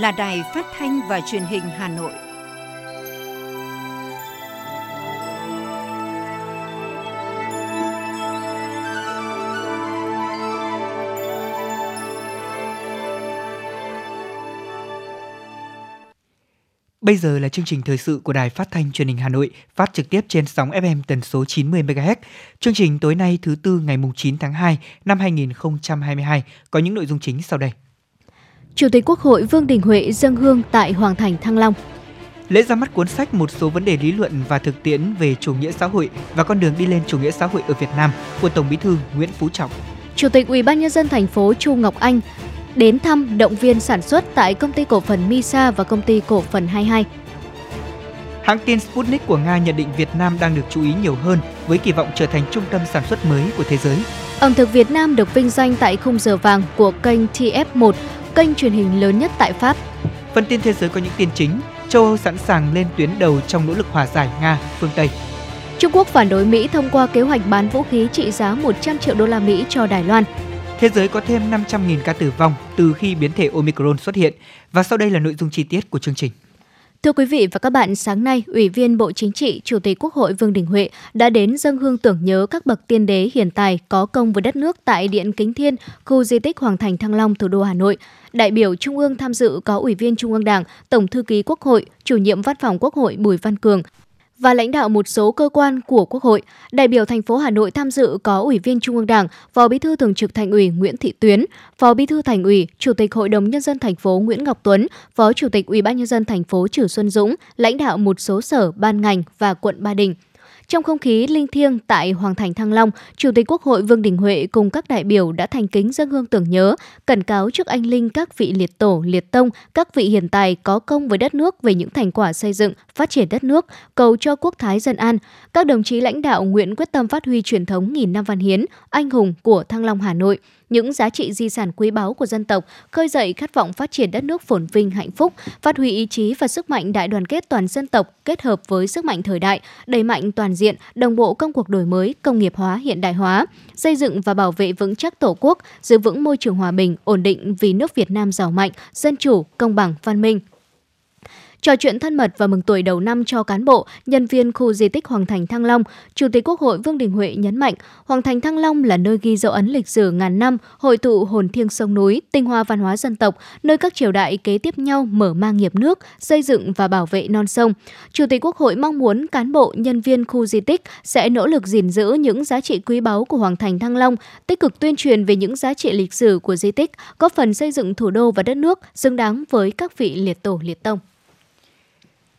là Đài Phát thanh và Truyền hình Hà Nội. Bây giờ là chương trình thời sự của Đài Phát thanh Truyền hình Hà Nội, phát trực tiếp trên sóng FM tần số 90 MHz. Chương trình tối nay thứ tư ngày 9 tháng 2 năm 2022 có những nội dung chính sau đây. Chủ tịch Quốc hội Vương Đình Huệ dâng hương tại Hoàng thành Thăng Long. Lễ ra mắt cuốn sách một số vấn đề lý luận và thực tiễn về chủ nghĩa xã hội và con đường đi lên chủ nghĩa xã hội ở Việt Nam của Tổng Bí thư Nguyễn Phú Trọng. Chủ tịch Ủy ban nhân dân thành phố Chu Ngọc Anh đến thăm động viên sản xuất tại công ty cổ phần Misa và công ty cổ phần 22. Hãng tin Sputnik của Nga nhận định Việt Nam đang được chú ý nhiều hơn với kỳ vọng trở thành trung tâm sản xuất mới của thế giới. Ẩm thực Việt Nam được vinh danh tại khung giờ vàng của kênh TF1, kênh truyền hình lớn nhất tại Pháp. Phần tin thế giới có những tin chính, châu Âu sẵn sàng lên tuyến đầu trong nỗ lực hòa giải Nga, phương Tây. Trung Quốc phản đối Mỹ thông qua kế hoạch bán vũ khí trị giá 100 triệu đô la Mỹ cho Đài Loan. Thế giới có thêm 500.000 ca tử vong từ khi biến thể Omicron xuất hiện. Và sau đây là nội dung chi tiết của chương trình. Thưa quý vị và các bạn, sáng nay, Ủy viên Bộ Chính trị, Chủ tịch Quốc hội Vương Đình Huệ đã đến dâng hương tưởng nhớ các bậc tiên đế hiền tài có công với đất nước tại Điện Kính Thiên, khu di tích Hoàng Thành Thăng Long, thủ đô Hà Nội. Đại biểu Trung ương tham dự có Ủy viên Trung ương Đảng, Tổng thư ký Quốc hội, Chủ nhiệm Văn phòng Quốc hội Bùi Văn Cường, và lãnh đạo một số cơ quan của Quốc hội. Đại biểu thành phố Hà Nội tham dự có Ủy viên Trung ương Đảng, Phó Bí thư Thường trực Thành ủy Nguyễn Thị Tuyến, Phó Bí thư Thành ủy, Chủ tịch Hội đồng nhân dân thành phố Nguyễn Ngọc Tuấn, Phó Chủ tịch Ủy ban nhân dân thành phố Trử Xuân Dũng, lãnh đạo một số sở, ban ngành và quận Ba Đình. Trong không khí linh thiêng tại Hoàng thành Thăng Long, Chủ tịch Quốc hội Vương Đình Huệ cùng các đại biểu đã thành kính dân hương tưởng nhớ, cẩn cáo trước anh linh các vị liệt tổ, liệt tông, các vị hiền tài có công với đất nước về những thành quả xây dựng, phát triển đất nước, cầu cho quốc thái dân an. Các đồng chí lãnh đạo nguyện quyết tâm phát huy truyền thống nghìn năm văn hiến, anh hùng của Thăng Long Hà Nội – những giá trị di sản quý báu của dân tộc, khơi dậy khát vọng phát triển đất nước phồn vinh hạnh phúc, phát huy ý chí và sức mạnh đại đoàn kết toàn dân tộc kết hợp với sức mạnh thời đại, đẩy mạnh toàn diện, đồng bộ công cuộc đổi mới, công nghiệp hóa, hiện đại hóa, xây dựng và bảo vệ vững chắc Tổ quốc, giữ vững môi trường hòa bình, ổn định vì nước Việt Nam giàu mạnh, dân chủ, công bằng, văn minh. Trò chuyện thân mật và mừng tuổi đầu năm cho cán bộ, nhân viên khu di tích Hoàng Thành Thăng Long, Chủ tịch Quốc hội Vương Đình Huệ nhấn mạnh, Hoàng Thành Thăng Long là nơi ghi dấu ấn lịch sử ngàn năm, hội tụ hồn thiêng sông núi, tinh hoa văn hóa dân tộc, nơi các triều đại kế tiếp nhau mở mang nghiệp nước, xây dựng và bảo vệ non sông. Chủ tịch Quốc hội mong muốn cán bộ, nhân viên khu di tích sẽ nỗ lực gìn giữ những giá trị quý báu của Hoàng Thành Thăng Long, tích cực tuyên truyền về những giá trị lịch sử của di tích, góp phần xây dựng thủ đô và đất nước xứng đáng với các vị liệt tổ liệt tông.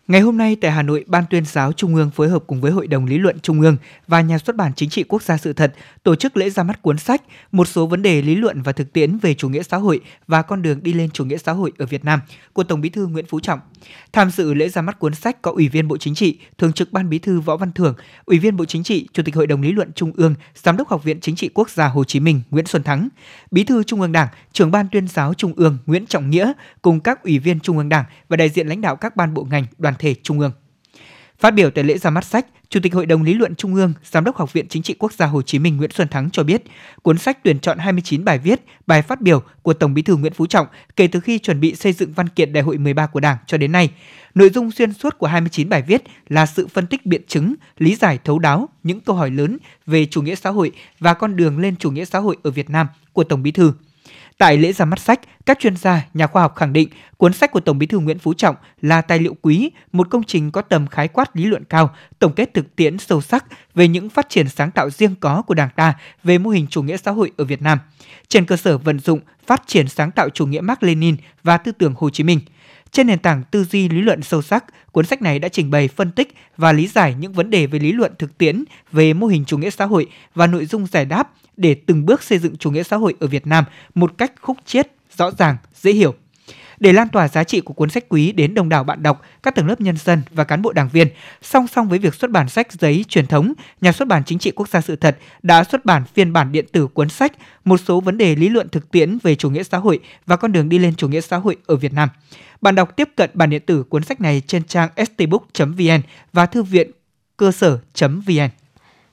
Ngày hôm nay tại Hà Nội, Ban tuyên giáo Trung ương phối hợp cùng với Hội đồng Lý luận Trung ương và Nhà xuất bản Chính trị Quốc gia sự thật tổ chức lễ ra mắt cuốn sách Một số vấn đề lý luận và thực tiễn về chủ nghĩa xã hội và con đường đi lên chủ nghĩa xã hội ở Việt Nam của Tổng Bí thư Nguyễn Phú Trọng. Tham dự lễ ra mắt cuốn sách có Ủy viên Bộ Chính trị, Thường trực Ban Bí thư Võ Văn Thưởng, Ủy viên Bộ Chính trị, Chủ tịch Hội đồng Lý luận Trung ương, Giám đốc Học viện Chính trị Quốc gia Hồ Chí Minh Nguyễn Xuân Thắng, Bí thư Trung ương Đảng, Trưởng ban tuyên giáo Trung ương Nguyễn Trọng Nghĩa cùng các ủy viên Trung ương Đảng và đại diện lãnh đạo các ban bộ ngành, đoàn thể Trung ương. Phát biểu tại lễ ra mắt sách, Chủ tịch Hội đồng Lý luận Trung ương, Giám đốc Học viện Chính trị Quốc gia Hồ Chí Minh Nguyễn Xuân Thắng cho biết, cuốn sách tuyển chọn 29 bài viết, bài phát biểu của Tổng Bí thư Nguyễn Phú Trọng kể từ khi chuẩn bị xây dựng văn kiện Đại hội 13 của Đảng cho đến nay. Nội dung xuyên suốt của 29 bài viết là sự phân tích biện chứng, lý giải thấu đáo những câu hỏi lớn về chủ nghĩa xã hội và con đường lên chủ nghĩa xã hội ở Việt Nam của Tổng Bí thư. Tại lễ ra mắt sách, các chuyên gia, nhà khoa học khẳng định cuốn sách của Tổng Bí thư Nguyễn Phú Trọng là tài liệu quý, một công trình có tầm khái quát lý luận cao, tổng kết thực tiễn sâu sắc về những phát triển sáng tạo riêng có của Đảng ta về mô hình chủ nghĩa xã hội ở Việt Nam, trên cơ sở vận dụng phát triển sáng tạo chủ nghĩa Mark Lenin và tư tưởng Hồ Chí Minh – trên nền tảng tư duy lý luận sâu sắc, cuốn sách này đã trình bày phân tích và lý giải những vấn đề về lý luận thực tiễn về mô hình chủ nghĩa xã hội và nội dung giải đáp để từng bước xây dựng chủ nghĩa xã hội ở Việt Nam một cách khúc chiết, rõ ràng, dễ hiểu. Để lan tỏa giá trị của cuốn sách quý đến đông đảo bạn đọc, các tầng lớp nhân dân và cán bộ đảng viên, song song với việc xuất bản sách giấy truyền thống, nhà xuất bản Chính trị Quốc gia sự thật đã xuất bản phiên bản điện tử cuốn sách một số vấn đề lý luận thực tiễn về chủ nghĩa xã hội và con đường đi lên chủ nghĩa xã hội ở Việt Nam. Bạn đọc tiếp cận bản điện tử cuốn sách này trên trang stbook.vn và thư viện cơ sở.vn.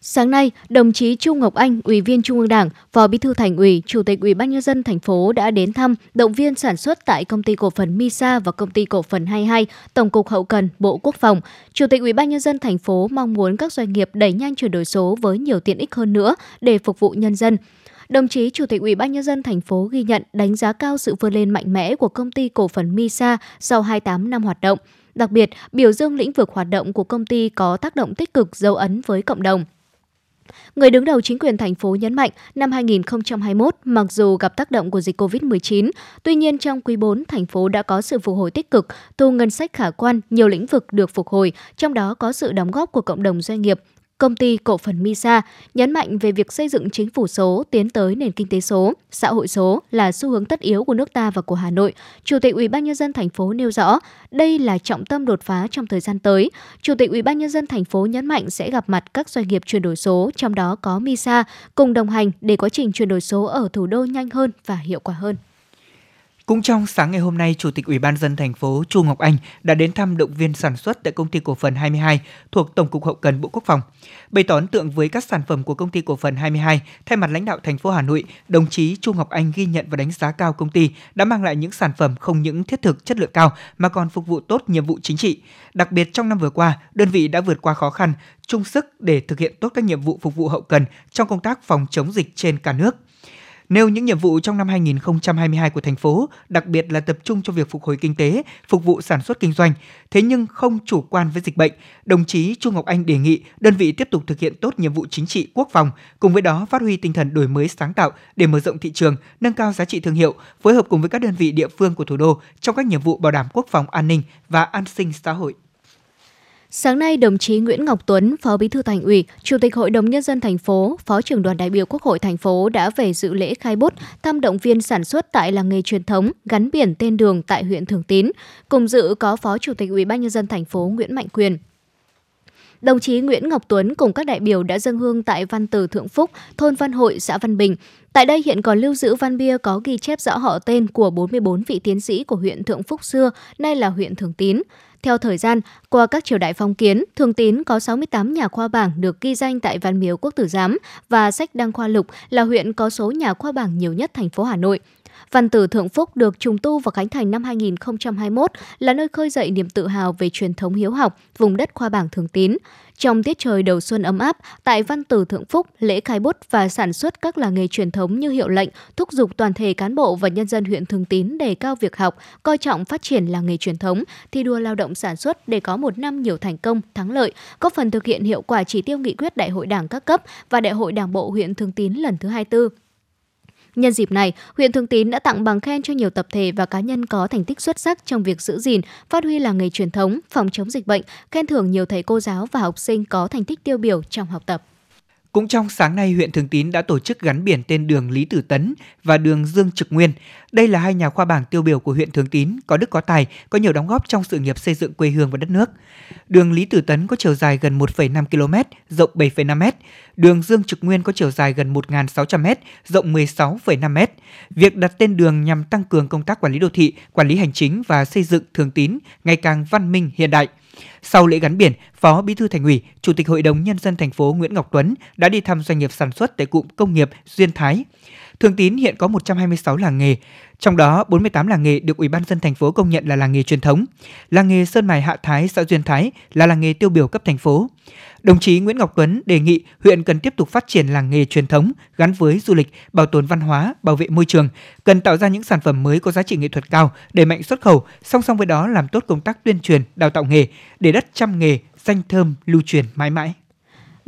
Sáng nay, đồng chí Trung Ngọc Anh, Ủy viên Trung ương Đảng, Phó Bí thư Thành ủy, Chủ tịch Ủy ban nhân dân thành phố đã đến thăm động viên sản xuất tại công ty cổ phần Misa và công ty cổ phần 22, Tổng cục Hậu cần, Bộ Quốc phòng. Chủ tịch Ủy ban nhân dân thành phố mong muốn các doanh nghiệp đẩy nhanh chuyển đổi số với nhiều tiện ích hơn nữa để phục vụ nhân dân. Đồng chí Chủ tịch Ủy ban nhân dân thành phố ghi nhận đánh giá cao sự vươn lên mạnh mẽ của công ty cổ phần Misa sau 28 năm hoạt động. Đặc biệt, biểu dương lĩnh vực hoạt động của công ty có tác động tích cực dấu ấn với cộng đồng. Người đứng đầu chính quyền thành phố nhấn mạnh, năm 2021, mặc dù gặp tác động của dịch COVID-19, tuy nhiên trong quý 4, thành phố đã có sự phục hồi tích cực, thu ngân sách khả quan, nhiều lĩnh vực được phục hồi, trong đó có sự đóng góp của cộng đồng doanh nghiệp, công ty cổ phần Misa nhấn mạnh về việc xây dựng chính phủ số tiến tới nền kinh tế số, xã hội số là xu hướng tất yếu của nước ta và của Hà Nội. Chủ tịch Ủy ban nhân dân thành phố nêu rõ, đây là trọng tâm đột phá trong thời gian tới. Chủ tịch Ủy ban nhân dân thành phố nhấn mạnh sẽ gặp mặt các doanh nghiệp chuyển đổi số, trong đó có Misa cùng đồng hành để quá trình chuyển đổi số ở thủ đô nhanh hơn và hiệu quả hơn. Cũng trong sáng ngày hôm nay, Chủ tịch Ủy ban dân thành phố Chu Ngọc Anh đã đến thăm động viên sản xuất tại công ty cổ phần 22 thuộc Tổng cục Hậu cần Bộ Quốc phòng. Bày tỏ ấn tượng với các sản phẩm của công ty cổ phần 22, thay mặt lãnh đạo thành phố Hà Nội, đồng chí Chu Ngọc Anh ghi nhận và đánh giá cao công ty đã mang lại những sản phẩm không những thiết thực chất lượng cao mà còn phục vụ tốt nhiệm vụ chính trị. Đặc biệt trong năm vừa qua, đơn vị đã vượt qua khó khăn, chung sức để thực hiện tốt các nhiệm vụ phục vụ hậu cần trong công tác phòng chống dịch trên cả nước nêu những nhiệm vụ trong năm 2022 của thành phố, đặc biệt là tập trung cho việc phục hồi kinh tế, phục vụ sản xuất kinh doanh. Thế nhưng không chủ quan với dịch bệnh, đồng chí chu Ngọc Anh đề nghị đơn vị tiếp tục thực hiện tốt nhiệm vụ chính trị quốc phòng, cùng với đó phát huy tinh thần đổi mới sáng tạo để mở rộng thị trường, nâng cao giá trị thương hiệu, phối hợp cùng với các đơn vị địa phương của thủ đô trong các nhiệm vụ bảo đảm quốc phòng an ninh và an sinh xã hội. Sáng nay, đồng chí Nguyễn Ngọc Tuấn, Phó Bí thư Thành ủy, Chủ tịch Hội đồng nhân dân thành phố, Phó trưởng đoàn đại biểu Quốc hội thành phố đã về dự lễ khai bút thăm động viên sản xuất tại làng nghề truyền thống gắn biển tên đường tại huyện Thường Tín. Cùng dự có Phó Chủ tịch Ủy ban nhân dân thành phố Nguyễn Mạnh Quyền. Đồng chí Nguyễn Ngọc Tuấn cùng các đại biểu đã dâng hương tại Văn Tử Thượng Phúc, thôn Văn Hội, xã Văn Bình. Tại đây hiện còn lưu giữ văn bia có ghi chép rõ họ tên của 44 vị tiến sĩ của huyện Thượng Phúc xưa, nay là huyện Thường Tín. Theo thời gian, qua các triều đại phong kiến, Thường Tín có 68 nhà khoa bảng được ghi danh tại Văn Miếu Quốc Tử Giám và sách Đăng Khoa Lục là huyện có số nhà khoa bảng nhiều nhất thành phố Hà Nội. Văn Tử Thượng Phúc được trùng tu và khánh thành năm 2021 là nơi khơi dậy niềm tự hào về truyền thống hiếu học vùng đất khoa bảng Thường Tín. Trong tiết trời đầu xuân ấm áp, tại Văn Tử Thượng Phúc, lễ khai bút và sản xuất các làng nghề truyền thống như hiệu lệnh, thúc giục toàn thể cán bộ và nhân dân huyện Thường Tín đề cao việc học, coi trọng phát triển làng nghề truyền thống, thi đua lao động sản xuất để có một năm nhiều thành công, thắng lợi, góp phần thực hiện hiệu quả chỉ tiêu nghị quyết Đại hội Đảng các cấp và Đại hội Đảng bộ huyện Thường Tín lần thứ 24 Nhân dịp này, huyện Thường Tín đã tặng bằng khen cho nhiều tập thể và cá nhân có thành tích xuất sắc trong việc giữ gìn, phát huy làng nghề truyền thống, phòng chống dịch bệnh, khen thưởng nhiều thầy cô giáo và học sinh có thành tích tiêu biểu trong học tập. Cũng trong sáng nay, huyện Thường Tín đã tổ chức gắn biển tên đường Lý Tử Tấn và đường Dương Trực Nguyên. Đây là hai nhà khoa bảng tiêu biểu của huyện Thường Tín, có đức có tài, có nhiều đóng góp trong sự nghiệp xây dựng quê hương và đất nước. Đường Lý Tử Tấn có chiều dài gần 1,5 km, rộng 7,5 m. Đường Dương Trực Nguyên có chiều dài gần 1.600 m, rộng 16,5 m. Việc đặt tên đường nhằm tăng cường công tác quản lý đô thị, quản lý hành chính và xây dựng Thường Tín ngày càng văn minh hiện đại. Sau lễ gắn biển, Phó Bí thư Thành ủy, Chủ tịch Hội đồng nhân dân thành phố Nguyễn Ngọc Tuấn đã đi thăm doanh nghiệp sản xuất tại cụm công nghiệp Duyên Thái. Thường Tín hiện có 126 làng nghề, trong đó 48 làng nghề được Ủy ban dân thành phố công nhận là làng nghề truyền thống. Làng nghề Sơn Mài Hạ Thái, xã Duyên Thái là làng nghề tiêu biểu cấp thành phố. Đồng chí Nguyễn Ngọc Tuấn đề nghị huyện cần tiếp tục phát triển làng nghề truyền thống gắn với du lịch, bảo tồn văn hóa, bảo vệ môi trường, cần tạo ra những sản phẩm mới có giá trị nghệ thuật cao, đẩy mạnh xuất khẩu, song song với đó làm tốt công tác tuyên truyền, đào tạo nghề để đất trăm nghề danh thơm lưu truyền mãi mãi.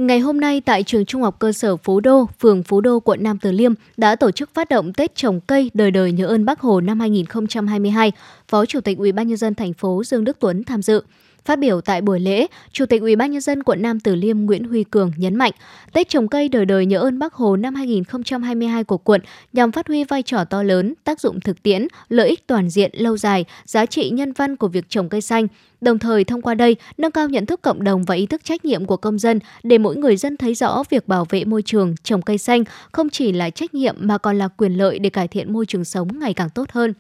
Ngày hôm nay tại trường Trung học cơ sở Phú Đô, phường Phú Đô, quận Nam Từ Liêm đã tổ chức phát động Tết trồng cây đời đời nhớ ơn Bác Hồ năm 2022. Phó Chủ tịch Ủy ban nhân dân thành phố Dương Đức Tuấn tham dự. Phát biểu tại buổi lễ, Chủ tịch ubnd quận Nam Từ Liêm Nguyễn Huy Cường nhấn mạnh, Tết trồng cây đời đời nhớ ơn Bác Hồ năm 2022 của quận nhằm phát huy vai trò to lớn, tác dụng thực tiễn, lợi ích toàn diện lâu dài, giá trị nhân văn của việc trồng cây xanh, đồng thời thông qua đây nâng cao nhận thức cộng đồng và ý thức trách nhiệm của công dân để mỗi người dân thấy rõ việc bảo vệ môi trường, trồng cây xanh không chỉ là trách nhiệm mà còn là quyền lợi để cải thiện môi trường sống ngày càng tốt hơn.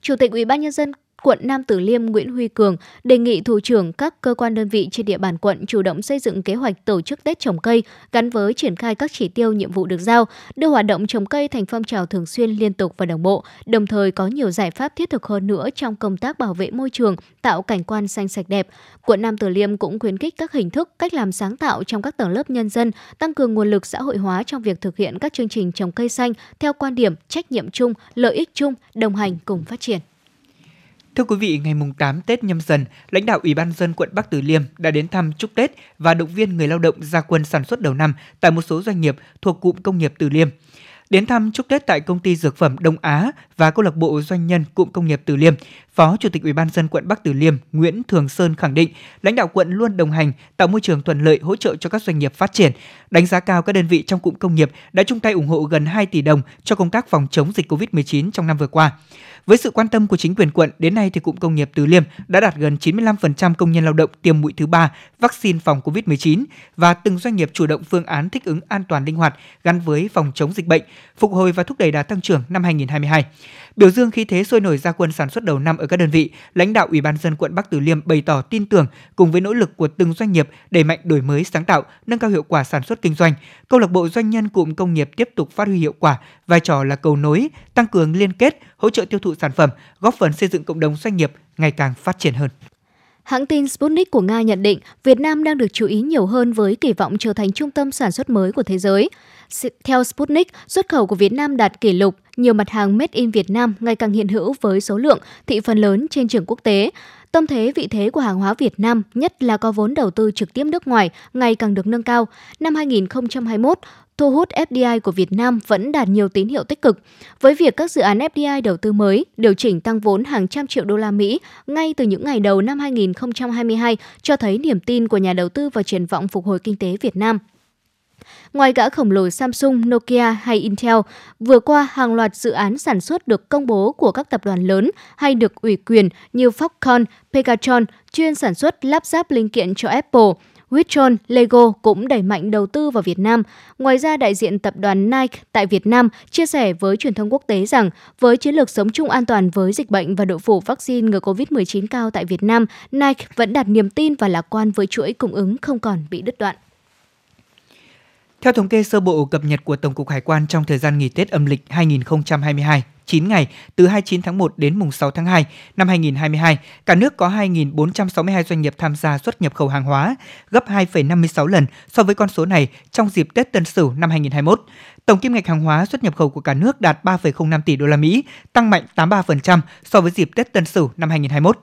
Chủ tịch Ủy ban nhân dân quận Nam Từ Liêm Nguyễn Huy Cường đề nghị thủ trưởng các cơ quan đơn vị trên địa bàn quận chủ động xây dựng kế hoạch tổ chức Tết trồng cây gắn với triển khai các chỉ tiêu nhiệm vụ được giao, đưa hoạt động trồng cây thành phong trào thường xuyên liên tục và đồng bộ, đồng thời có nhiều giải pháp thiết thực hơn nữa trong công tác bảo vệ môi trường, tạo cảnh quan xanh sạch đẹp. Quận Nam Từ Liêm cũng khuyến khích các hình thức, cách làm sáng tạo trong các tầng lớp nhân dân, tăng cường nguồn lực xã hội hóa trong việc thực hiện các chương trình trồng cây xanh theo quan điểm trách nhiệm chung, lợi ích chung, đồng hành cùng phát triển. Thưa quý vị, ngày mùng 8 Tết nhâm dần, lãnh đạo Ủy ban dân quận Bắc Từ Liêm đã đến thăm chúc Tết và động viên người lao động gia quân sản xuất đầu năm tại một số doanh nghiệp thuộc cụm công nghiệp Từ Liêm. Đến thăm chúc Tết tại công ty dược phẩm Đông Á và câu lạc bộ doanh nhân cụm công nghiệp Từ Liêm, Phó Chủ tịch Ủy ban dân quận Bắc Từ Liêm Nguyễn Thường Sơn khẳng định, lãnh đạo quận luôn đồng hành, tạo môi trường thuận lợi hỗ trợ cho các doanh nghiệp phát triển, đánh giá cao các đơn vị trong cụm công nghiệp đã chung tay ủng hộ gần 2 tỷ đồng cho công tác phòng chống dịch COVID-19 trong năm vừa qua. Với sự quan tâm của chính quyền quận, đến nay thì cụm công nghiệp Từ Liêm đã đạt gần 95% công nhân lao động tiêm mũi thứ ba vaccine phòng COVID-19 và từng doanh nghiệp chủ động phương án thích ứng an toàn linh hoạt gắn với phòng chống dịch bệnh, phục hồi và thúc đẩy đà tăng trưởng năm 2022. Biểu dương khí thế sôi nổi gia quân sản xuất đầu năm ở các đơn vị, lãnh đạo Ủy ban dân quận Bắc Từ Liêm bày tỏ tin tưởng cùng với nỗ lực của từng doanh nghiệp đẩy mạnh đổi mới sáng tạo, nâng cao hiệu quả sản xuất kinh doanh, câu lạc bộ doanh nhân cụm công nghiệp tiếp tục phát huy hiệu quả, vai trò là cầu nối, tăng cường liên kết, hỗ trợ tiêu thụ sản phẩm, góp phần xây dựng cộng đồng doanh nghiệp ngày càng phát triển hơn. Hãng tin Sputnik của Nga nhận định Việt Nam đang được chú ý nhiều hơn với kỳ vọng trở thành trung tâm sản xuất mới của thế giới. Theo Sputnik, xuất khẩu của Việt Nam đạt kỷ lục, nhiều mặt hàng made in Việt Nam ngày càng hiện hữu với số lượng, thị phần lớn trên trường quốc tế. Tâm thế vị thế của hàng hóa Việt Nam, nhất là có vốn đầu tư trực tiếp nước ngoài, ngày càng được nâng cao. Năm 2021, thu hút FDI của Việt Nam vẫn đạt nhiều tín hiệu tích cực. Với việc các dự án FDI đầu tư mới điều chỉnh tăng vốn hàng trăm triệu đô la Mỹ ngay từ những ngày đầu năm 2022 cho thấy niềm tin của nhà đầu tư vào triển vọng phục hồi kinh tế Việt Nam. Ngoài gã khổng lồ Samsung, Nokia hay Intel, vừa qua hàng loạt dự án sản xuất được công bố của các tập đoàn lớn hay được ủy quyền như Foxconn, Pegatron chuyên sản xuất lắp ráp linh kiện cho Apple, Witron, Lego cũng đẩy mạnh đầu tư vào Việt Nam. Ngoài ra, đại diện tập đoàn Nike tại Việt Nam chia sẻ với truyền thông quốc tế rằng với chiến lược sống chung an toàn với dịch bệnh và độ phủ vaccine ngừa COVID-19 cao tại Việt Nam, Nike vẫn đặt niềm tin và lạc quan với chuỗi cung ứng không còn bị đứt đoạn. Theo thống kê sơ bộ cập nhật của Tổng cục Hải quan trong thời gian nghỉ Tết âm lịch 2022, 9 ngày từ 29 tháng 1 đến mùng 6 tháng 2 năm 2022, cả nước có 2.462 doanh nghiệp tham gia xuất nhập khẩu hàng hóa, gấp 2,56 lần so với con số này trong dịp Tết Tân Sửu năm 2021. Tổng kim ngạch hàng hóa xuất nhập khẩu của cả nước đạt 3,05 tỷ đô la Mỹ, tăng mạnh 83% so với dịp Tết Tân Sửu năm 2021.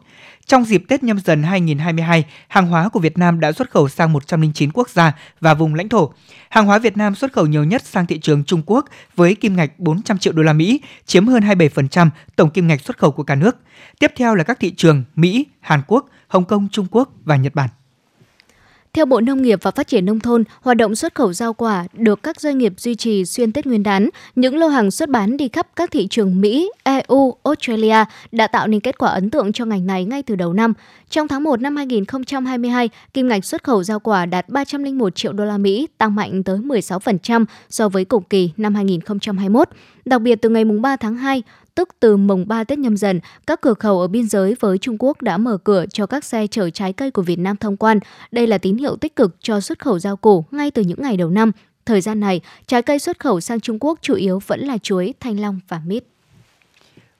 Trong dịp Tết nhâm dần 2022, hàng hóa của Việt Nam đã xuất khẩu sang 109 quốc gia và vùng lãnh thổ. Hàng hóa Việt Nam xuất khẩu nhiều nhất sang thị trường Trung Quốc với kim ngạch 400 triệu đô la Mỹ, chiếm hơn hơn 27% tổng kim ngạch xuất khẩu của cả nước. Tiếp theo là các thị trường Mỹ, Hàn Quốc, Hồng Kông, Trung Quốc và Nhật Bản. Theo Bộ Nông nghiệp và Phát triển Nông thôn, hoạt động xuất khẩu rau quả được các doanh nghiệp duy trì xuyên Tết Nguyên đán. Những lô hàng xuất bán đi khắp các thị trường Mỹ, EU, Australia đã tạo nên kết quả ấn tượng cho ngành này ngay từ đầu năm. Trong tháng 1 năm 2022, kim ngạch xuất khẩu rau quả đạt 301 triệu đô la Mỹ, tăng mạnh tới 16% so với cùng kỳ năm 2021. Đặc biệt từ ngày 3 tháng 2, tức từ mùng 3 Tết nhâm dần, các cửa khẩu ở biên giới với Trung Quốc đã mở cửa cho các xe chở trái cây của Việt Nam thông quan. Đây là tín hiệu tích cực cho xuất khẩu rau củ ngay từ những ngày đầu năm. Thời gian này, trái cây xuất khẩu sang Trung Quốc chủ yếu vẫn là chuối, thanh long và mít.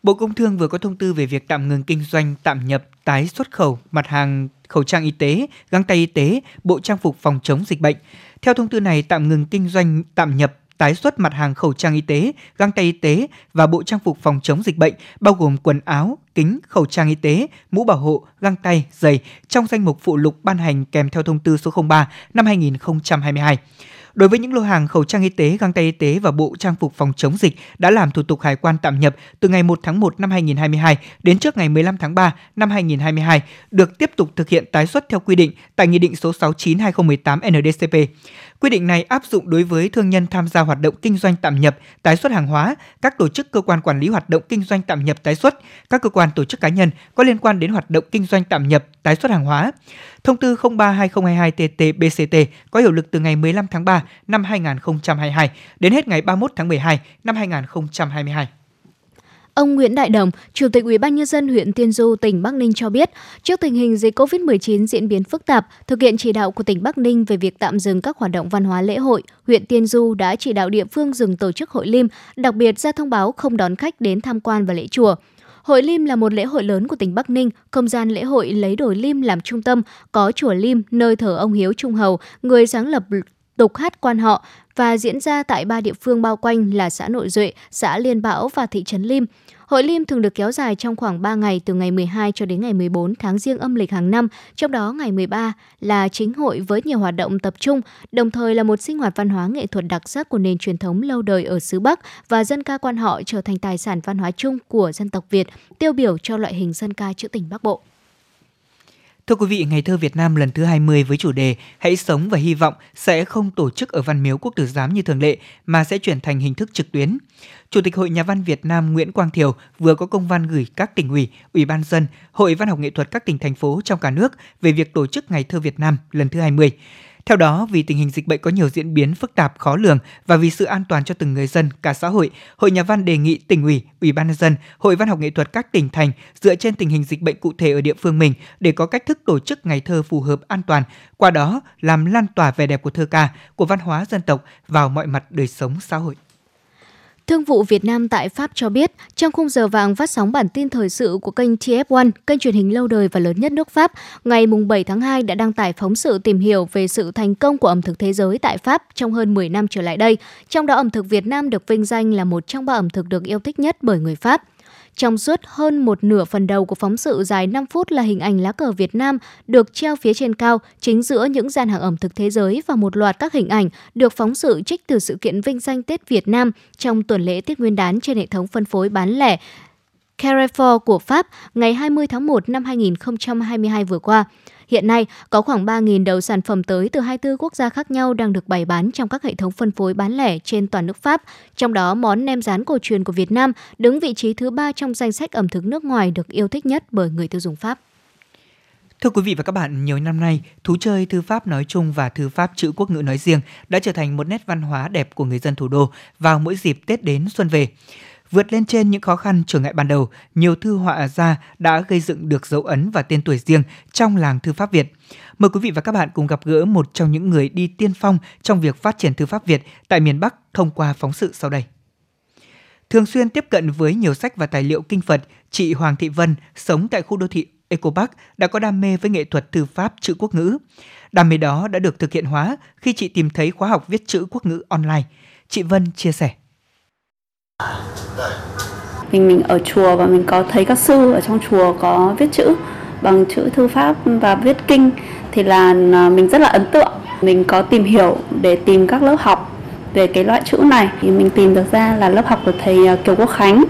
Bộ Công Thương vừa có thông tư về việc tạm ngừng kinh doanh, tạm nhập, tái xuất khẩu mặt hàng khẩu trang y tế, găng tay y tế, bộ trang phục phòng chống dịch bệnh. Theo thông tư này, tạm ngừng kinh doanh, tạm nhập, tái xuất mặt hàng khẩu trang y tế, găng tay y tế và bộ trang phục phòng chống dịch bệnh bao gồm quần áo, kính, khẩu trang y tế, mũ bảo hộ, găng tay, giày trong danh mục phụ lục ban hành kèm theo thông tư số 03 năm 2022. Đối với những lô hàng khẩu trang y tế, găng tay y tế và bộ trang phục phòng chống dịch đã làm thủ tục hải quan tạm nhập từ ngày 1 tháng 1 năm 2022 đến trước ngày 15 tháng 3 năm 2022 được tiếp tục thực hiện tái xuất theo quy định tại Nghị định số 69/2018 NDCP. Quy định này áp dụng đối với thương nhân tham gia hoạt động kinh doanh tạm nhập, tái xuất hàng hóa, các tổ chức cơ quan quản lý hoạt động kinh doanh tạm nhập tái xuất, các cơ quan tổ chức cá nhân có liên quan đến hoạt động kinh doanh tạm nhập, tái xuất hàng hóa. Thông tư 03/2022/TT-BCT có hiệu lực từ ngày 15 tháng 3 năm 2022 đến hết ngày 31 tháng 12 năm 2022. Ông Nguyễn Đại Đồng, Chủ tịch Ủy ban nhân dân huyện Tiên Du, tỉnh Bắc Ninh cho biết, trước tình hình dịch COVID-19 diễn biến phức tạp, thực hiện chỉ đạo của tỉnh Bắc Ninh về việc tạm dừng các hoạt động văn hóa lễ hội, huyện Tiên Du đã chỉ đạo địa phương dừng tổ chức hội lim, đặc biệt ra thông báo không đón khách đến tham quan và lễ chùa. Hội Lim là một lễ hội lớn của tỉnh Bắc Ninh, không gian lễ hội lấy đồi Lim làm trung tâm, có chùa Lim nơi thờ ông Hiếu Trung Hầu, người sáng lập tục hát quan họ và diễn ra tại ba địa phương bao quanh là xã Nội Duệ, xã Liên Bảo và thị trấn Lim. Hội Lim thường được kéo dài trong khoảng 3 ngày từ ngày 12 cho đến ngày 14 tháng riêng âm lịch hàng năm, trong đó ngày 13 là chính hội với nhiều hoạt động tập trung, đồng thời là một sinh hoạt văn hóa nghệ thuật đặc sắc của nền truyền thống lâu đời ở xứ Bắc và dân ca quan họ trở thành tài sản văn hóa chung của dân tộc Việt, tiêu biểu cho loại hình dân ca trữ tình Bắc Bộ. Thưa quý vị, Ngày thơ Việt Nam lần thứ 20 với chủ đề Hãy sống và hy vọng sẽ không tổ chức ở Văn Miếu Quốc tử giám như thường lệ mà sẽ chuyển thành hình thức trực tuyến. Chủ tịch Hội Nhà văn Việt Nam Nguyễn Quang Thiều vừa có công văn gửi các tỉnh ủy, ủy ban dân, Hội Văn học nghệ thuật các tỉnh thành phố trong cả nước về việc tổ chức Ngày thơ Việt Nam lần thứ 20. Theo đó, vì tình hình dịch bệnh có nhiều diễn biến phức tạp khó lường và vì sự an toàn cho từng người dân, cả xã hội, Hội Nhà văn đề nghị tỉnh ủy, Ủy ban nhân dân, Hội Văn học nghệ thuật các tỉnh thành dựa trên tình hình dịch bệnh cụ thể ở địa phương mình để có cách thức tổ chức ngày thơ phù hợp an toàn, qua đó làm lan tỏa vẻ đẹp của thơ ca, của văn hóa dân tộc vào mọi mặt đời sống xã hội. Thương vụ Việt Nam tại Pháp cho biết, trong khung giờ vàng phát sóng bản tin thời sự của kênh TF1, kênh truyền hình lâu đời và lớn nhất nước Pháp, ngày 7 tháng 2 đã đăng tải phóng sự tìm hiểu về sự thành công của ẩm thực thế giới tại Pháp trong hơn 10 năm trở lại đây. Trong đó ẩm thực Việt Nam được vinh danh là một trong ba ẩm thực được yêu thích nhất bởi người Pháp. Trong suốt hơn một nửa phần đầu của phóng sự dài 5 phút là hình ảnh lá cờ Việt Nam được treo phía trên cao, chính giữa những gian hàng ẩm thực thế giới và một loạt các hình ảnh được phóng sự trích từ sự kiện vinh danh Tết Việt Nam trong tuần lễ Tết Nguyên đán trên hệ thống phân phối bán lẻ. Carrefour của Pháp ngày 20 tháng 1 năm 2022 vừa qua. Hiện nay, có khoảng 3.000 đầu sản phẩm tới từ 24 quốc gia khác nhau đang được bày bán trong các hệ thống phân phối bán lẻ trên toàn nước Pháp. Trong đó, món nem rán cổ truyền của Việt Nam đứng vị trí thứ ba trong danh sách ẩm thực nước ngoài được yêu thích nhất bởi người tiêu dùng Pháp. Thưa quý vị và các bạn, nhiều năm nay, thú chơi thư pháp nói chung và thư pháp chữ quốc ngữ nói riêng đã trở thành một nét văn hóa đẹp của người dân thủ đô vào mỗi dịp Tết đến xuân về. Vượt lên trên những khó khăn trở ngại ban đầu, nhiều thư họa gia đã gây dựng được dấu ấn và tên tuổi riêng trong làng thư pháp Việt. Mời quý vị và các bạn cùng gặp gỡ một trong những người đi tiên phong trong việc phát triển thư pháp Việt tại miền Bắc thông qua phóng sự sau đây. Thường xuyên tiếp cận với nhiều sách và tài liệu kinh Phật, chị Hoàng Thị Vân sống tại khu đô thị Eco Park đã có đam mê với nghệ thuật thư pháp chữ quốc ngữ. Đam mê đó đã được thực hiện hóa khi chị tìm thấy khóa học viết chữ quốc ngữ online. Chị Vân chia sẻ. Mình mình ở chùa và mình có thấy các sư ở trong chùa có viết chữ bằng chữ thư pháp và viết kinh thì là à, mình rất là ấn tượng. Mình có tìm hiểu để tìm các lớp học về cái loại chữ này thì mình tìm được ra là lớp học của thầy à, Kiều Quốc Khánh.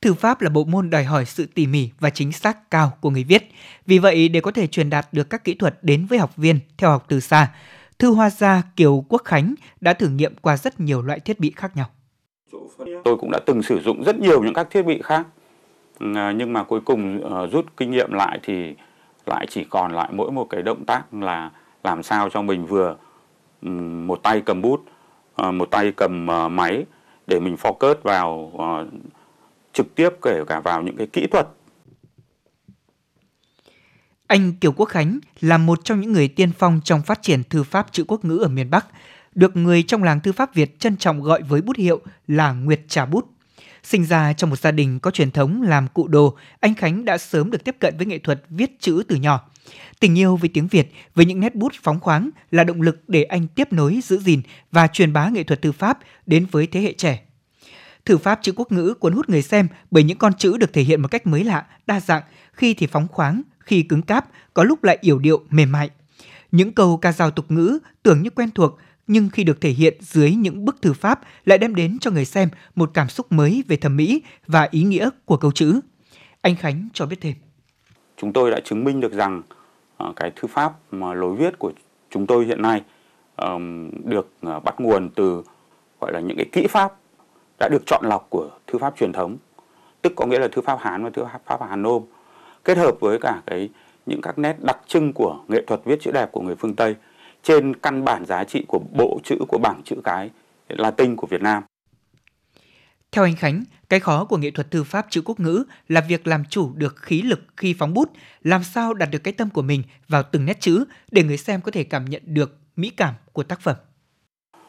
Thư pháp là bộ môn đòi hỏi sự tỉ mỉ và chính xác cao của người viết. Vì vậy, để có thể truyền đạt được các kỹ thuật đến với học viên theo học từ xa, Thư hoa gia Kiều Quốc Khánh đã thử nghiệm qua rất nhiều loại thiết bị khác nhau. Tôi cũng đã từng sử dụng rất nhiều những các thiết bị khác, à, nhưng mà cuối cùng ờ, rút kinh nghiệm lại thì lại chỉ còn lại mỗi một cái động tác là làm sao cho mình vừa một tay cầm bút, ờ, một tay cầm ờ, máy để mình focus vào trực tiếp kể cả vào những cái kỹ thuật. Anh Kiều Quốc Khánh là một trong những người tiên phong trong phát triển thư pháp chữ quốc ngữ ở miền Bắc, được người trong làng thư pháp Việt trân trọng gọi với bút hiệu là Nguyệt Trà Bút. Sinh ra trong một gia đình có truyền thống làm cụ đồ, anh Khánh đã sớm được tiếp cận với nghệ thuật viết chữ từ nhỏ. Tình yêu với tiếng Việt, với những nét bút phóng khoáng là động lực để anh tiếp nối, giữ gìn và truyền bá nghệ thuật thư pháp đến với thế hệ trẻ. Thư pháp chữ quốc ngữ cuốn hút người xem bởi những con chữ được thể hiện một cách mới lạ, đa dạng, khi thì phóng khoáng, khi cứng cáp, có lúc lại yểu điệu mềm mại. Những câu ca dao tục ngữ tưởng như quen thuộc, nhưng khi được thể hiện dưới những bức thư pháp lại đem đến cho người xem một cảm xúc mới về thẩm mỹ và ý nghĩa của câu chữ. Anh Khánh cho biết thêm. Chúng tôi đã chứng minh được rằng ờ, cái thư pháp mà lối viết của chúng tôi hiện nay được ờ, bắt nguồn từ gọi là những cái kỹ pháp đã được chọn lọc của thư pháp truyền thống, tức có nghĩa là thư pháp Hán và thư pháp Hàn Nôm kết hợp với cả cái những các nét đặc trưng của nghệ thuật viết chữ đẹp của người phương Tây trên căn bản giá trị của bộ chữ của bảng chữ cái Latin của Việt Nam. Theo anh Khánh, cái khó của nghệ thuật thư pháp chữ quốc ngữ là việc làm chủ được khí lực khi phóng bút, làm sao đặt được cái tâm của mình vào từng nét chữ để người xem có thể cảm nhận được mỹ cảm của tác phẩm.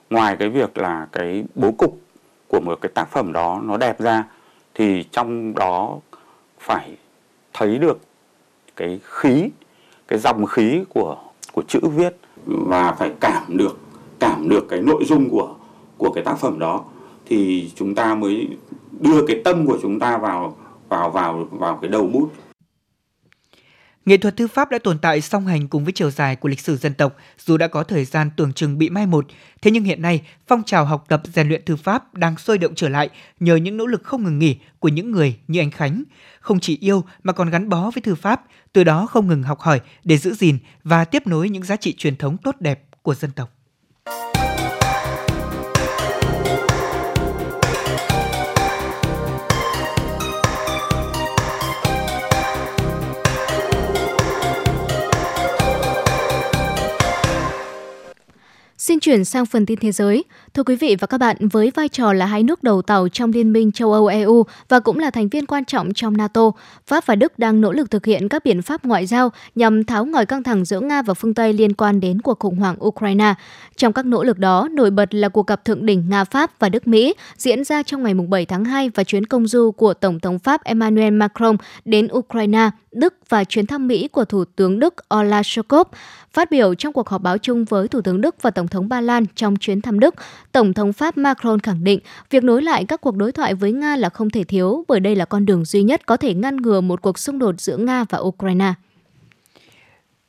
Ngoài cái việc là cái bố cục của một cái tác phẩm đó nó đẹp ra thì trong đó phải thấy được cái khí, cái dòng khí của của chữ viết và phải cảm được cảm được cái nội dung của của cái tác phẩm đó, thì chúng ta mới đưa cái tâm của chúng ta vào vào vào vào cái đầu bút. Nghệ thuật thư pháp đã tồn tại song hành cùng với chiều dài của lịch sử dân tộc, dù đã có thời gian tưởng chừng bị mai một, thế nhưng hiện nay phong trào học tập rèn luyện thư pháp đang sôi động trở lại nhờ những nỗ lực không ngừng nghỉ của những người như anh Khánh, không chỉ yêu mà còn gắn bó với thư pháp, từ đó không ngừng học hỏi để giữ gìn và tiếp nối những giá trị truyền thống tốt đẹp của dân tộc. Chuyển sang phần tin thế giới. Thưa quý vị và các bạn, với vai trò là hai nước đầu tàu trong Liên minh châu Âu EU và cũng là thành viên quan trọng trong NATO, Pháp và Đức đang nỗ lực thực hiện các biện pháp ngoại giao nhằm tháo ngòi căng thẳng giữa Nga và phương Tây liên quan đến cuộc khủng hoảng Ukraine. Trong các nỗ lực đó, nổi bật là cuộc gặp thượng đỉnh Nga-Pháp và Đức-Mỹ diễn ra trong ngày 7 tháng 2 và chuyến công du của Tổng thống Pháp Emmanuel Macron đến Ukraine, Đức và chuyến thăm Mỹ của Thủ tướng Đức Olaf Scholz. Phát biểu trong cuộc họp báo chung với Thủ tướng Đức và Tổng thống Ba Lan trong chuyến thăm Đức, Tổng thống Pháp Macron khẳng định việc nối lại các cuộc đối thoại với Nga là không thể thiếu bởi đây là con đường duy nhất có thể ngăn ngừa một cuộc xung đột giữa Nga và Ukraine.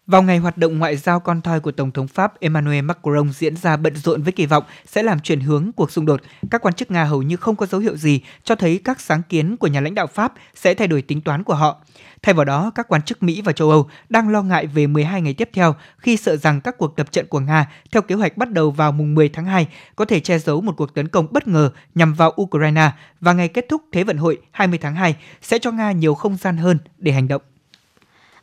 Vào ngày hoạt động ngoại giao con thoi của Tổng thống Pháp Emmanuel Macron diễn ra bận rộn với kỳ vọng sẽ làm chuyển hướng cuộc xung đột, các quan chức Nga hầu như không có dấu hiệu gì cho thấy các sáng kiến của nhà lãnh đạo Pháp sẽ thay đổi tính toán của họ. Thay vào đó, các quan chức Mỹ và châu Âu đang lo ngại về 12 ngày tiếp theo khi sợ rằng các cuộc tập trận của Nga theo kế hoạch bắt đầu vào mùng 10 tháng 2 có thể che giấu một cuộc tấn công bất ngờ nhằm vào Ukraine và ngày kết thúc Thế vận hội 20 tháng 2 sẽ cho Nga nhiều không gian hơn để hành động.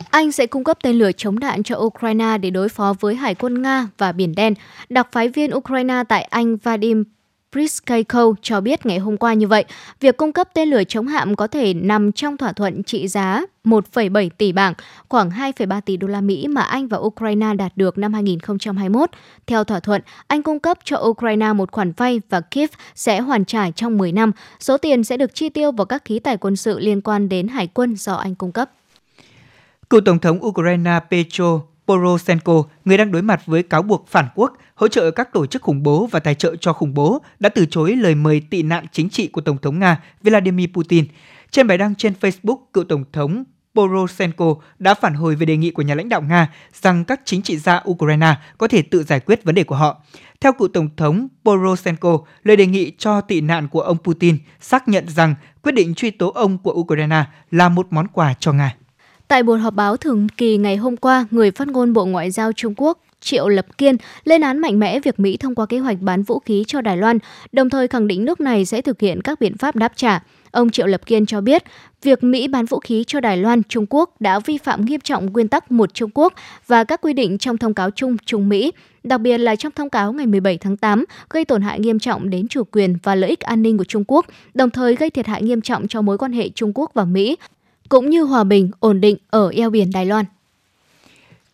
Anh sẽ cung cấp tên lửa chống đạn cho Ukraine để đối phó với Hải quân Nga và Biển Đen. Đặc phái viên Ukraine tại Anh Vadim Priskayko cho biết ngày hôm qua như vậy, việc cung cấp tên lửa chống hạm có thể nằm trong thỏa thuận trị giá 1,7 tỷ bảng, khoảng 2,3 tỷ đô la Mỹ mà Anh và Ukraine đạt được năm 2021. Theo thỏa thuận, Anh cung cấp cho Ukraine một khoản vay và Kiev sẽ hoàn trả trong 10 năm. Số tiền sẽ được chi tiêu vào các khí tài quân sự liên quan đến hải quân do Anh cung cấp. Cựu Tổng thống Ukraine Petro Poroshenko, người đang đối mặt với cáo buộc phản quốc, hỗ trợ các tổ chức khủng bố và tài trợ cho khủng bố, đã từ chối lời mời tị nạn chính trị của Tổng thống Nga Vladimir Putin. Trên bài đăng trên Facebook, cựu Tổng thống Poroshenko đã phản hồi về đề nghị của nhà lãnh đạo Nga rằng các chính trị gia Ukraine có thể tự giải quyết vấn đề của họ. Theo cựu Tổng thống Poroshenko, lời đề nghị cho tị nạn của ông Putin xác nhận rằng quyết định truy tố ông của Ukraine là một món quà cho Nga. Tại buổi họp báo thường kỳ ngày hôm qua, người phát ngôn Bộ Ngoại giao Trung Quốc Triệu Lập Kiên lên án mạnh mẽ việc Mỹ thông qua kế hoạch bán vũ khí cho Đài Loan, đồng thời khẳng định nước này sẽ thực hiện các biện pháp đáp trả. Ông Triệu Lập Kiên cho biết, việc Mỹ bán vũ khí cho Đài Loan, Trung Quốc đã vi phạm nghiêm trọng nguyên tắc một Trung Quốc và các quy định trong thông cáo chung Trung Mỹ, đặc biệt là trong thông cáo ngày 17 tháng 8, gây tổn hại nghiêm trọng đến chủ quyền và lợi ích an ninh của Trung Quốc, đồng thời gây thiệt hại nghiêm trọng cho mối quan hệ Trung Quốc và Mỹ, cũng như hòa bình, ổn định ở eo biển Đài Loan.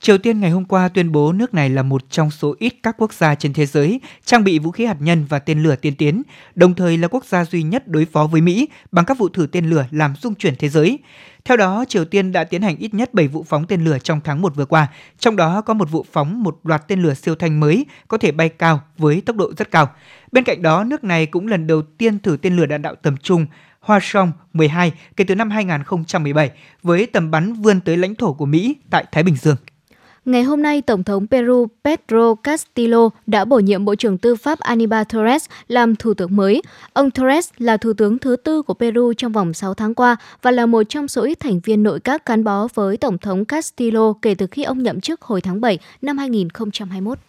Triều Tiên ngày hôm qua tuyên bố nước này là một trong số ít các quốc gia trên thế giới trang bị vũ khí hạt nhân và tên lửa tiên tiến, đồng thời là quốc gia duy nhất đối phó với Mỹ bằng các vụ thử tên lửa làm rung chuyển thế giới. Theo đó, Triều Tiên đã tiến hành ít nhất 7 vụ phóng tên lửa trong tháng 1 vừa qua, trong đó có một vụ phóng một loạt tên lửa siêu thanh mới có thể bay cao với tốc độ rất cao. Bên cạnh đó, nước này cũng lần đầu tiên thử tên lửa đạn đạo tầm trung Hoa Song 12 kể từ năm 2017 với tầm bắn vươn tới lãnh thổ của Mỹ tại Thái Bình Dương. Ngày hôm nay, Tổng thống Peru Pedro Castillo đã bổ nhiệm Bộ trưởng Tư pháp Aníbal Torres làm Thủ tướng mới. Ông Torres là Thủ tướng thứ tư của Peru trong vòng 6 tháng qua và là một trong số ít thành viên nội các gắn bó với Tổng thống Castillo kể từ khi ông nhậm chức hồi tháng 7 năm 2021.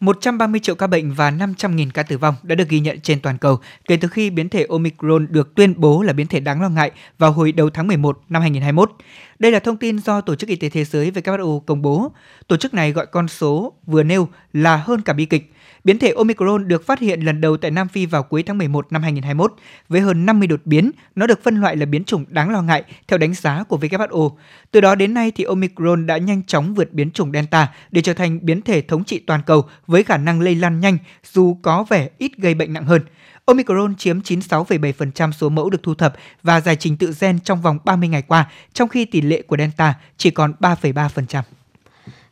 130 triệu ca bệnh và 500.000 ca tử vong đã được ghi nhận trên toàn cầu kể từ khi biến thể Omicron được tuyên bố là biến thể đáng lo ngại vào hồi đầu tháng 11 năm 2021. Đây là thông tin do Tổ chức Y tế Thế giới WHO công bố. Tổ chức này gọi con số vừa nêu là hơn cả bi kịch. Biến thể Omicron được phát hiện lần đầu tại Nam Phi vào cuối tháng 11 năm 2021. Với hơn 50 đột biến, nó được phân loại là biến chủng đáng lo ngại theo đánh giá của WHO. Từ đó đến nay thì Omicron đã nhanh chóng vượt biến chủng Delta để trở thành biến thể thống trị toàn cầu với khả năng lây lan nhanh dù có vẻ ít gây bệnh nặng hơn. Omicron chiếm 96,7% số mẫu được thu thập và giải trình tự gen trong vòng 30 ngày qua, trong khi tỷ lệ của Delta chỉ còn 3,3%.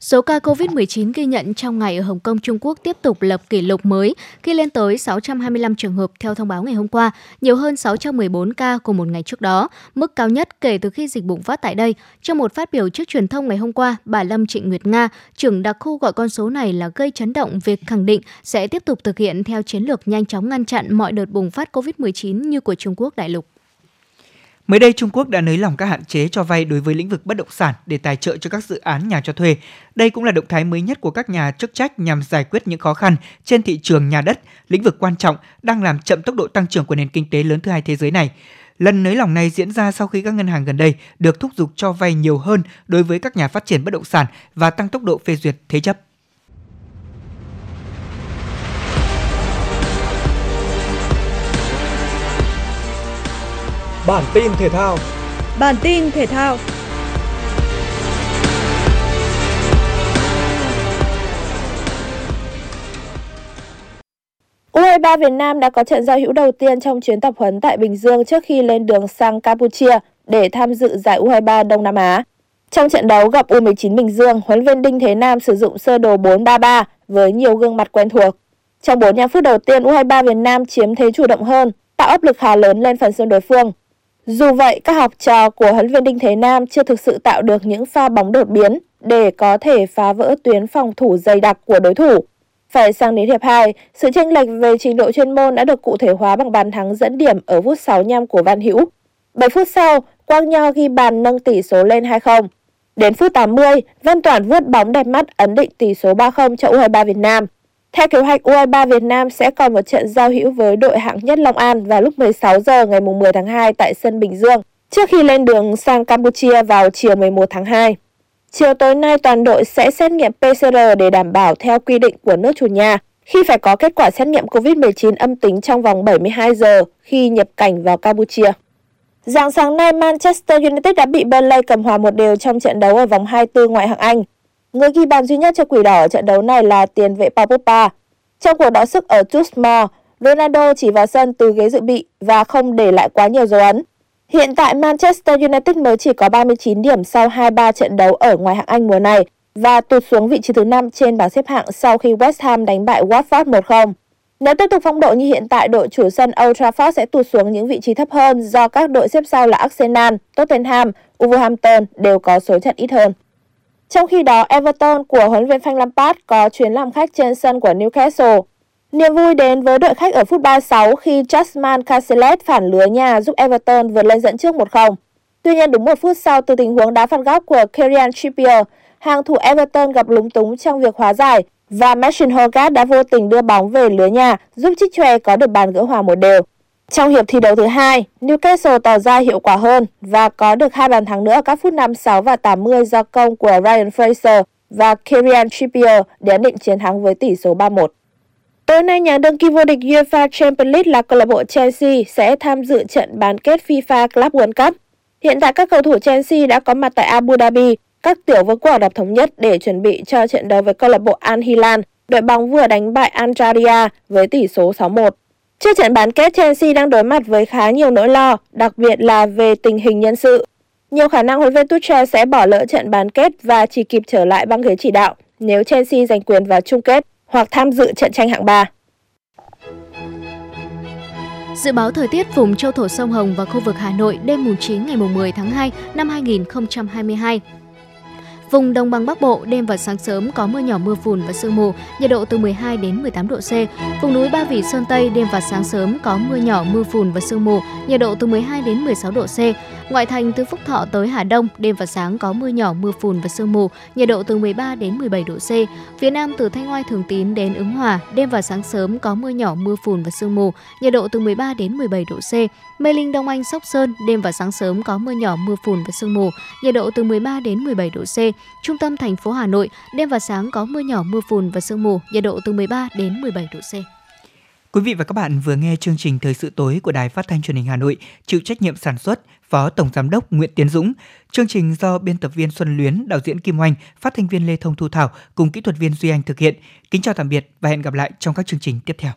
Số ca COVID-19 ghi nhận trong ngày ở Hồng Kông, Trung Quốc tiếp tục lập kỷ lục mới khi lên tới 625 trường hợp theo thông báo ngày hôm qua, nhiều hơn 614 ca của một ngày trước đó, mức cao nhất kể từ khi dịch bùng phát tại đây. Trong một phát biểu trước truyền thông ngày hôm qua, bà Lâm Trịnh Nguyệt Nga, trưởng đặc khu gọi con số này là gây chấn động việc khẳng định sẽ tiếp tục thực hiện theo chiến lược nhanh chóng ngăn chặn mọi đợt bùng phát COVID-19 như của Trung Quốc đại lục. Mới đây, Trung Quốc đã nới lỏng các hạn chế cho vay đối với lĩnh vực bất động sản để tài trợ cho các dự án nhà cho thuê. Đây cũng là động thái mới nhất của các nhà chức trách nhằm giải quyết những khó khăn trên thị trường nhà đất, lĩnh vực quan trọng đang làm chậm tốc độ tăng trưởng của nền kinh tế lớn thứ hai thế giới này. Lần nới lỏng này diễn ra sau khi các ngân hàng gần đây được thúc giục cho vay nhiều hơn đối với các nhà phát triển bất động sản và tăng tốc độ phê duyệt thế chấp. Bản tin thể thao. Bản tin thể thao. U23 Việt Nam đã có trận giao hữu đầu tiên trong chuyến tập huấn tại Bình Dương trước khi lên đường sang Campuchia để tham dự giải U23 Đông Nam Á. Trong trận đấu gặp U19 Bình Dương, huấn luyện viên Đinh Thế Nam sử dụng sơ đồ 4-3-3 với nhiều gương mặt quen thuộc. Trong 45 phút đầu tiên, U23 Việt Nam chiếm thế chủ động hơn, tạo áp lực khá lớn lên phần sân đối phương. Dù vậy, các học trò của huấn viên Đinh Thế Nam chưa thực sự tạo được những pha bóng đột biến để có thể phá vỡ tuyến phòng thủ dày đặc của đối thủ. Phải sang đến hiệp 2, sự chênh lệch về trình độ chuyên môn đã được cụ thể hóa bằng bàn thắng dẫn điểm ở phút 65 của Văn Hữu. 7 phút sau, Quang Nho ghi bàn nâng tỷ số lên 2-0. Đến phút 80, Văn Toản vượt bóng đẹp mắt ấn định tỷ số 3-0 cho U23 Việt Nam. Theo kế hoạch, U23 Việt Nam sẽ còn một trận giao hữu với đội hạng nhất Long An vào lúc 16 giờ ngày 10 tháng 2 tại sân Bình Dương, trước khi lên đường sang Campuchia vào chiều 11 tháng 2. Chiều tối nay toàn đội sẽ xét nghiệm PCR để đảm bảo theo quy định của nước chủ nhà khi phải có kết quả xét nghiệm COVID-19 âm tính trong vòng 72 giờ khi nhập cảnh vào Campuchia. Dạng sáng nay, Manchester United đã bị Burnley cầm hòa một đều trong trận đấu ở vòng 24 ngoại hạng Anh. Người ghi bàn duy nhất cho Quỷ Đỏ ở trận đấu này là tiền vệ Paul Trong cuộc đọ sức ở Tusmore, Ronaldo chỉ vào sân từ ghế dự bị và không để lại quá nhiều dấu ấn. Hiện tại Manchester United mới chỉ có 39 điểm sau 23 trận đấu ở ngoài hạng Anh mùa này và tụt xuống vị trí thứ 5 trên bảng xếp hạng sau khi West Ham đánh bại Watford 1-0. Nếu tiếp tục phong độ như hiện tại, đội chủ sân Old Trafford sẽ tụt xuống những vị trí thấp hơn do các đội xếp sau là Arsenal, Tottenham, Wolverhampton đều có số trận ít hơn. Trong khi đó, Everton của huấn luyện viên Frank Lampard có chuyến làm khách trên sân của Newcastle. Niềm vui đến với đội khách ở phút 36 khi Jasmine casillas phản lưới nhà giúp Everton vượt lên dẫn trước 1-0. Tuy nhiên đúng một phút sau từ tình huống đá phạt góc của Kieran Trippier, hàng thủ Everton gặp lúng túng trong việc hóa giải và Martin Hogarth đã vô tình đưa bóng về lưới nhà giúp Chickway có được bàn gỡ hòa một đều. Trong hiệp thi đấu thứ hai, Newcastle tỏ ra hiệu quả hơn và có được hai bàn thắng nữa ở các phút 56 và 80 do công của Ryan Fraser và Kieran Trippier để ấn định chiến thắng với tỷ số 3-1. Tối nay, nhà đương kim vô địch UEFA Champions League là câu lạc bộ Chelsea sẽ tham dự trận bán kết FIFA Club World Cup. Hiện tại các cầu thủ Chelsea đã có mặt tại Abu Dhabi, các tiểu vương quốc Ả Rập thống nhất để chuẩn bị cho trận đấu với câu lạc bộ Al Hilal, đội bóng vừa đánh bại Al với tỷ số 6-1. Trước trận bán kết, Chelsea đang đối mặt với khá nhiều nỗi lo, đặc biệt là về tình hình nhân sự. Nhiều khả năng huấn luyện Tuchel sẽ bỏ lỡ trận bán kết và chỉ kịp trở lại băng ghế chỉ đạo nếu Chelsea giành quyền vào chung kết hoặc tham dự trận tranh hạng 3. Dự báo thời tiết vùng châu thổ sông Hồng và khu vực Hà Nội đêm mùng 9 ngày mùng 10 tháng 2 năm 2022. Vùng đồng bằng Bắc Bộ đêm và sáng sớm có mưa nhỏ mưa phùn và sương mù, nhiệt độ từ 12 đến 18 độ C. Vùng núi Ba Vì Sơn Tây đêm và sáng sớm có mưa nhỏ mưa phùn và sương mù, nhiệt độ từ 12 đến 16 độ C. Ngoại thành từ Phúc Thọ tới Hà Đông, đêm và sáng có mưa nhỏ, mưa phùn và sương mù, nhiệt độ từ 13 đến 17 độ C. Phía Nam từ Thanh Oai Thường Tín đến Ứng Hòa, đêm và sáng sớm có mưa nhỏ, mưa phùn và sương mù, nhiệt độ từ 13 đến 17 độ C. Mê Linh Đông Anh Sóc Sơn, đêm và sáng sớm có mưa nhỏ, mưa phùn và sương mù, nhiệt độ từ 13 đến 17 độ C. Trung tâm thành phố Hà Nội, đêm và sáng có mưa nhỏ, mưa phùn và sương mù, nhiệt độ từ 13 đến 17 độ C. Quý vị và các bạn vừa nghe chương trình Thời sự tối của Đài Phát thanh Truyền hình Hà Nội, chịu trách nhiệm sản xuất Phó Tổng giám đốc Nguyễn Tiến Dũng. Chương trình do biên tập viên Xuân Luyến, đạo diễn Kim Oanh, phát thanh viên Lê Thông Thu Thảo cùng kỹ thuật viên Duy Anh thực hiện. Kính chào tạm biệt và hẹn gặp lại trong các chương trình tiếp theo.